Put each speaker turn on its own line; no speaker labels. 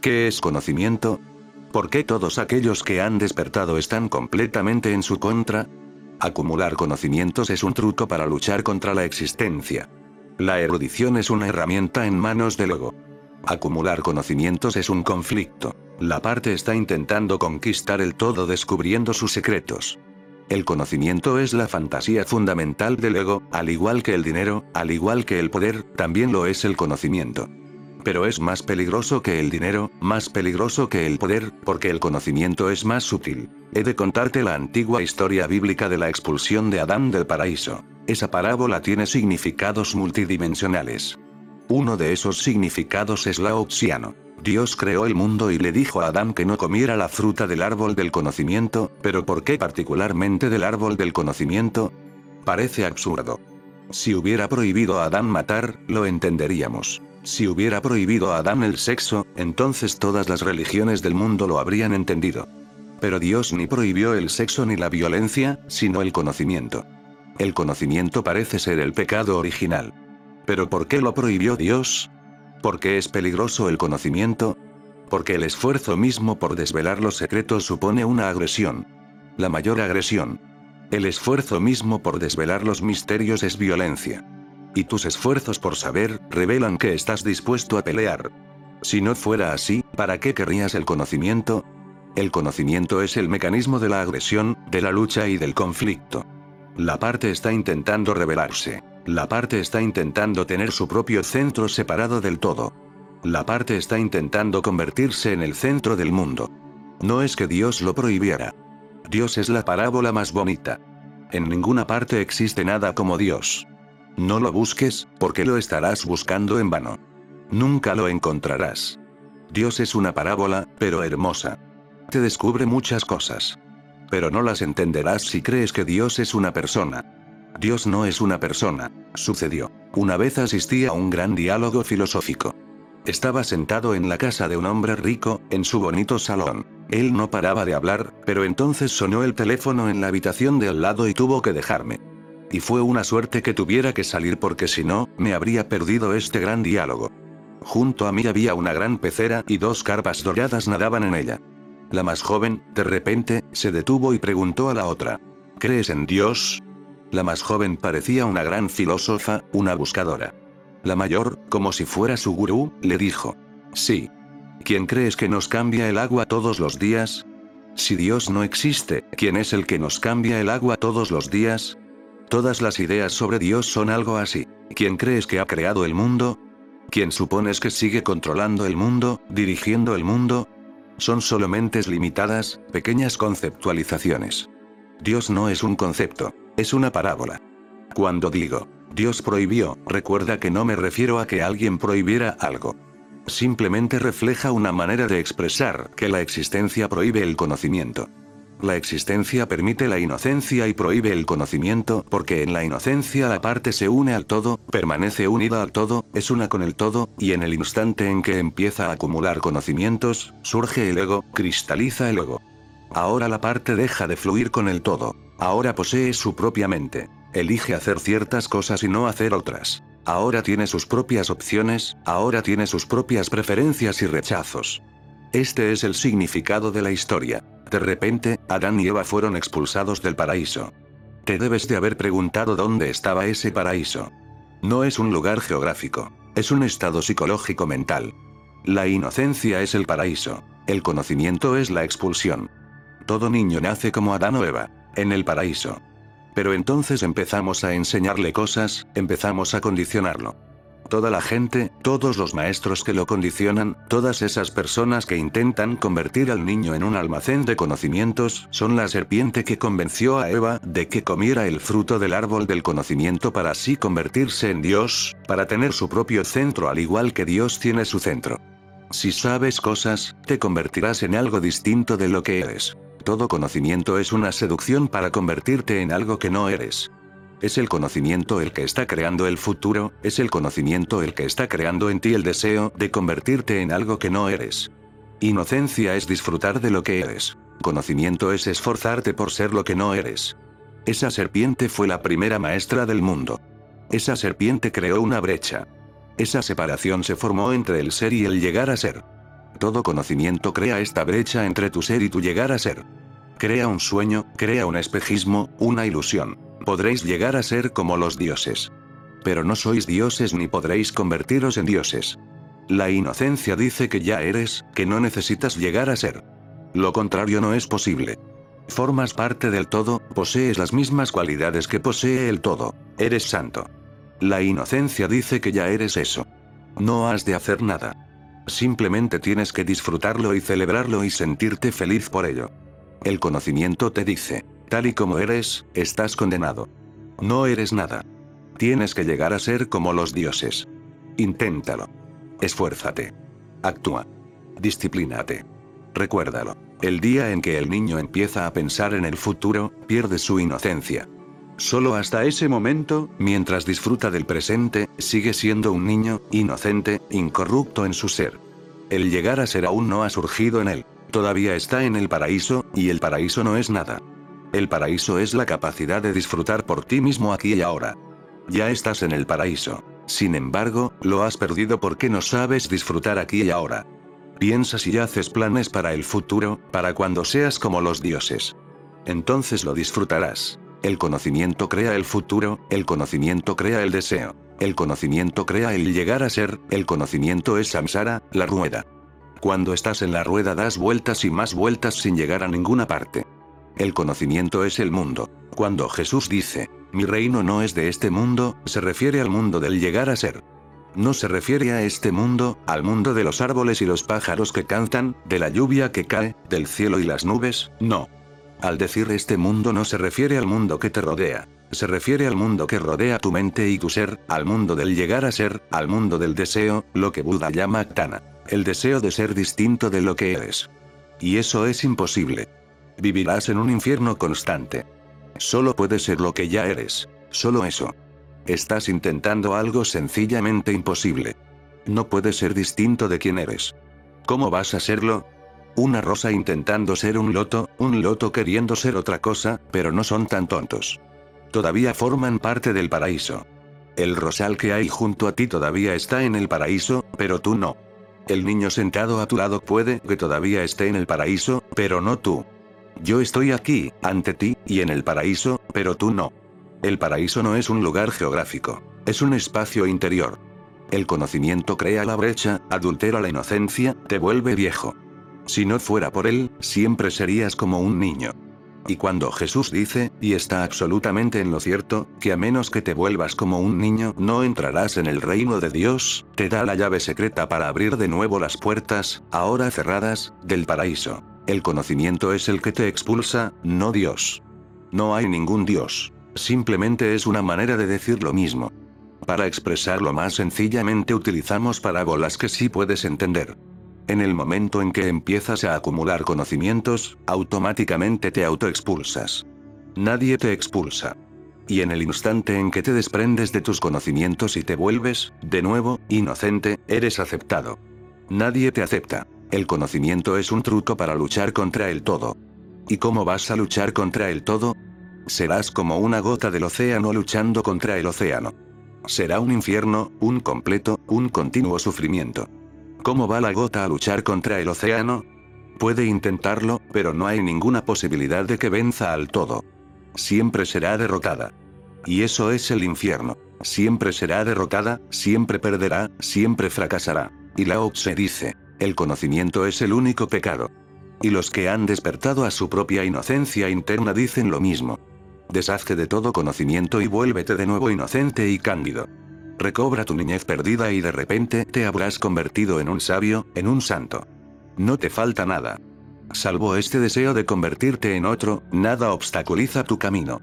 ¿Qué es conocimiento? ¿Por qué todos aquellos que han despertado están completamente en su contra? Acumular conocimientos es un truco para luchar contra la existencia. La erudición es una herramienta en manos del ego. Acumular conocimientos es un conflicto. La parte está intentando conquistar el todo descubriendo sus secretos. El conocimiento es la fantasía fundamental del ego, al igual que el dinero, al igual que el poder, también lo es el conocimiento. Pero es más peligroso que el dinero, más peligroso que el poder, porque el conocimiento es más sutil. He de contarte la antigua historia bíblica de la expulsión de Adán del paraíso. Esa parábola tiene significados multidimensionales. Uno de esos significados es laoxiano. Dios creó el mundo y le dijo a Adán que no comiera la fruta del árbol del conocimiento, pero ¿por qué particularmente del árbol del conocimiento? Parece absurdo. Si hubiera prohibido a Adán matar, lo entenderíamos. Si hubiera prohibido a Adán el sexo, entonces todas las religiones del mundo lo habrían entendido. Pero Dios ni prohibió el sexo ni la violencia, sino el conocimiento. El conocimiento parece ser el pecado original. ¿Pero por qué lo prohibió Dios? ¿Por qué es peligroso el conocimiento? Porque el esfuerzo mismo por desvelar los secretos supone una agresión. La mayor agresión. El esfuerzo mismo por desvelar los misterios es violencia. Y tus esfuerzos por saber, revelan que estás dispuesto a pelear. Si no fuera así, ¿para qué querrías el conocimiento? El conocimiento es el mecanismo de la agresión, de la lucha y del conflicto. La parte está intentando revelarse. La parte está intentando tener su propio centro separado del todo. La parte está intentando convertirse en el centro del mundo. No es que Dios lo prohibiera. Dios es la parábola más bonita. En ninguna parte existe nada como Dios. No lo busques, porque lo estarás buscando en vano. Nunca lo encontrarás. Dios es una parábola, pero hermosa. Te descubre muchas cosas. Pero no las entenderás si crees que Dios es una persona. Dios no es una persona. Sucedió. Una vez asistí a un gran diálogo filosófico. Estaba sentado en la casa de un hombre rico, en su bonito salón. Él no paraba de hablar, pero entonces sonó el teléfono en la habitación de al lado y tuvo que dejarme. Y fue una suerte que tuviera que salir porque si no, me habría perdido este gran diálogo. Junto a mí había una gran pecera y dos carpas doradas nadaban en ella. La más joven, de repente, se detuvo y preguntó a la otra. ¿Crees en Dios? La más joven parecía una gran filósofa, una buscadora. La mayor, como si fuera su gurú, le dijo. Sí. ¿Quién crees que nos cambia el agua todos los días? Si Dios no existe, ¿quién es el que nos cambia el agua todos los días? Todas las ideas sobre Dios son algo así. ¿Quién crees que ha creado el mundo? ¿Quién supones que sigue controlando el mundo, dirigiendo el mundo? Son solo mentes limitadas, pequeñas conceptualizaciones. Dios no es un concepto, es una parábola. Cuando digo, Dios prohibió, recuerda que no me refiero a que alguien prohibiera algo. Simplemente refleja una manera de expresar que la existencia prohíbe el conocimiento. La existencia permite la inocencia y prohíbe el conocimiento, porque en la inocencia la parte se une al todo, permanece unida al todo, es una con el todo, y en el instante en que empieza a acumular conocimientos, surge el ego, cristaliza el ego. Ahora la parte deja de fluir con el todo. Ahora posee su propia mente. Elige hacer ciertas cosas y no hacer otras. Ahora tiene sus propias opciones, ahora tiene sus propias preferencias y rechazos. Este es el significado de la historia. De repente, Adán y Eva fueron expulsados del paraíso. Te debes de haber preguntado dónde estaba ese paraíso. No es un lugar geográfico, es un estado psicológico mental. La inocencia es el paraíso, el conocimiento es la expulsión. Todo niño nace como Adán o Eva, en el paraíso. Pero entonces empezamos a enseñarle cosas, empezamos a condicionarlo. Toda la gente, todos los maestros que lo condicionan, todas esas personas que intentan convertir al niño en un almacén de conocimientos, son la serpiente que convenció a Eva de que comiera el fruto del árbol del conocimiento para así convertirse en Dios, para tener su propio centro al igual que Dios tiene su centro. Si sabes cosas, te convertirás en algo distinto de lo que eres. Todo conocimiento es una seducción para convertirte en algo que no eres. Es el conocimiento el que está creando el futuro, es el conocimiento el que está creando en ti el deseo de convertirte en algo que no eres. Inocencia es disfrutar de lo que eres. Conocimiento es esforzarte por ser lo que no eres. Esa serpiente fue la primera maestra del mundo. Esa serpiente creó una brecha. Esa separación se formó entre el ser y el llegar a ser. Todo conocimiento crea esta brecha entre tu ser y tu llegar a ser. Crea un sueño, crea un espejismo, una ilusión. Podréis llegar a ser como los dioses. Pero no sois dioses ni podréis convertiros en dioses. La inocencia dice que ya eres, que no necesitas llegar a ser. Lo contrario no es posible. Formas parte del todo, posees las mismas cualidades que posee el todo. Eres santo. La inocencia dice que ya eres eso. No has de hacer nada. Simplemente tienes que disfrutarlo y celebrarlo y sentirte feliz por ello. El conocimiento te dice, tal y como eres, estás condenado. No eres nada. Tienes que llegar a ser como los dioses. Inténtalo. Esfuérzate. Actúa. Disciplínate. Recuérdalo. El día en que el niño empieza a pensar en el futuro, pierde su inocencia. Solo hasta ese momento, mientras disfruta del presente, sigue siendo un niño, inocente, incorrupto en su ser. El llegar a ser aún no ha surgido en él. Todavía está en el paraíso, y el paraíso no es nada. El paraíso es la capacidad de disfrutar por ti mismo aquí y ahora. Ya estás en el paraíso. Sin embargo, lo has perdido porque no sabes disfrutar aquí y ahora. Piensas y haces planes para el futuro, para cuando seas como los dioses. Entonces lo disfrutarás. El conocimiento crea el futuro, el conocimiento crea el deseo. El conocimiento crea el llegar a ser, el conocimiento es samsara, la rueda. Cuando estás en la rueda das vueltas y más vueltas sin llegar a ninguna parte. El conocimiento es el mundo. Cuando Jesús dice, mi reino no es de este mundo, se refiere al mundo del llegar a ser. No se refiere a este mundo, al mundo de los árboles y los pájaros que cantan, de la lluvia que cae, del cielo y las nubes, no. Al decir este mundo no se refiere al mundo que te rodea. Se refiere al mundo que rodea tu mente y tu ser, al mundo del llegar a ser, al mundo del deseo, lo que Buda llama Tana. El deseo de ser distinto de lo que eres. Y eso es imposible. Vivirás en un infierno constante. Solo puedes ser lo que ya eres. Solo eso. Estás intentando algo sencillamente imposible. No puedes ser distinto de quien eres. ¿Cómo vas a serlo? Una rosa intentando ser un loto, un loto queriendo ser otra cosa, pero no son tan tontos. Todavía forman parte del paraíso. El rosal que hay junto a ti todavía está en el paraíso, pero tú no. El niño sentado a tu lado puede que todavía esté en el paraíso, pero no tú. Yo estoy aquí, ante ti, y en el paraíso, pero tú no. El paraíso no es un lugar geográfico, es un espacio interior. El conocimiento crea la brecha, adultera la inocencia, te vuelve viejo. Si no fuera por él, siempre serías como un niño. Y cuando Jesús dice, y está absolutamente en lo cierto, que a menos que te vuelvas como un niño no entrarás en el reino de Dios, te da la llave secreta para abrir de nuevo las puertas, ahora cerradas, del paraíso. El conocimiento es el que te expulsa, no Dios. No hay ningún Dios. Simplemente es una manera de decir lo mismo. Para expresarlo más sencillamente utilizamos parábolas que sí puedes entender. En el momento en que empiezas a acumular conocimientos, automáticamente te autoexpulsas. Nadie te expulsa. Y en el instante en que te desprendes de tus conocimientos y te vuelves, de nuevo, inocente, eres aceptado. Nadie te acepta. El conocimiento es un truco para luchar contra el todo. ¿Y cómo vas a luchar contra el todo? Serás como una gota del océano luchando contra el océano. Será un infierno, un completo, un continuo sufrimiento. ¿Cómo va la gota a luchar contra el océano? Puede intentarlo, pero no hay ninguna posibilidad de que venza al todo. Siempre será derrotada. Y eso es el infierno. Siempre será derrotada, siempre perderá, siempre fracasará. Y Lao Tse dice, el conocimiento es el único pecado. Y los que han despertado a su propia inocencia interna dicen lo mismo. Deshazte de todo conocimiento y vuélvete de nuevo inocente y cándido. Recobra tu niñez perdida y de repente te habrás convertido en un sabio, en un santo. No te falta nada. Salvo este deseo de convertirte en otro, nada obstaculiza tu camino.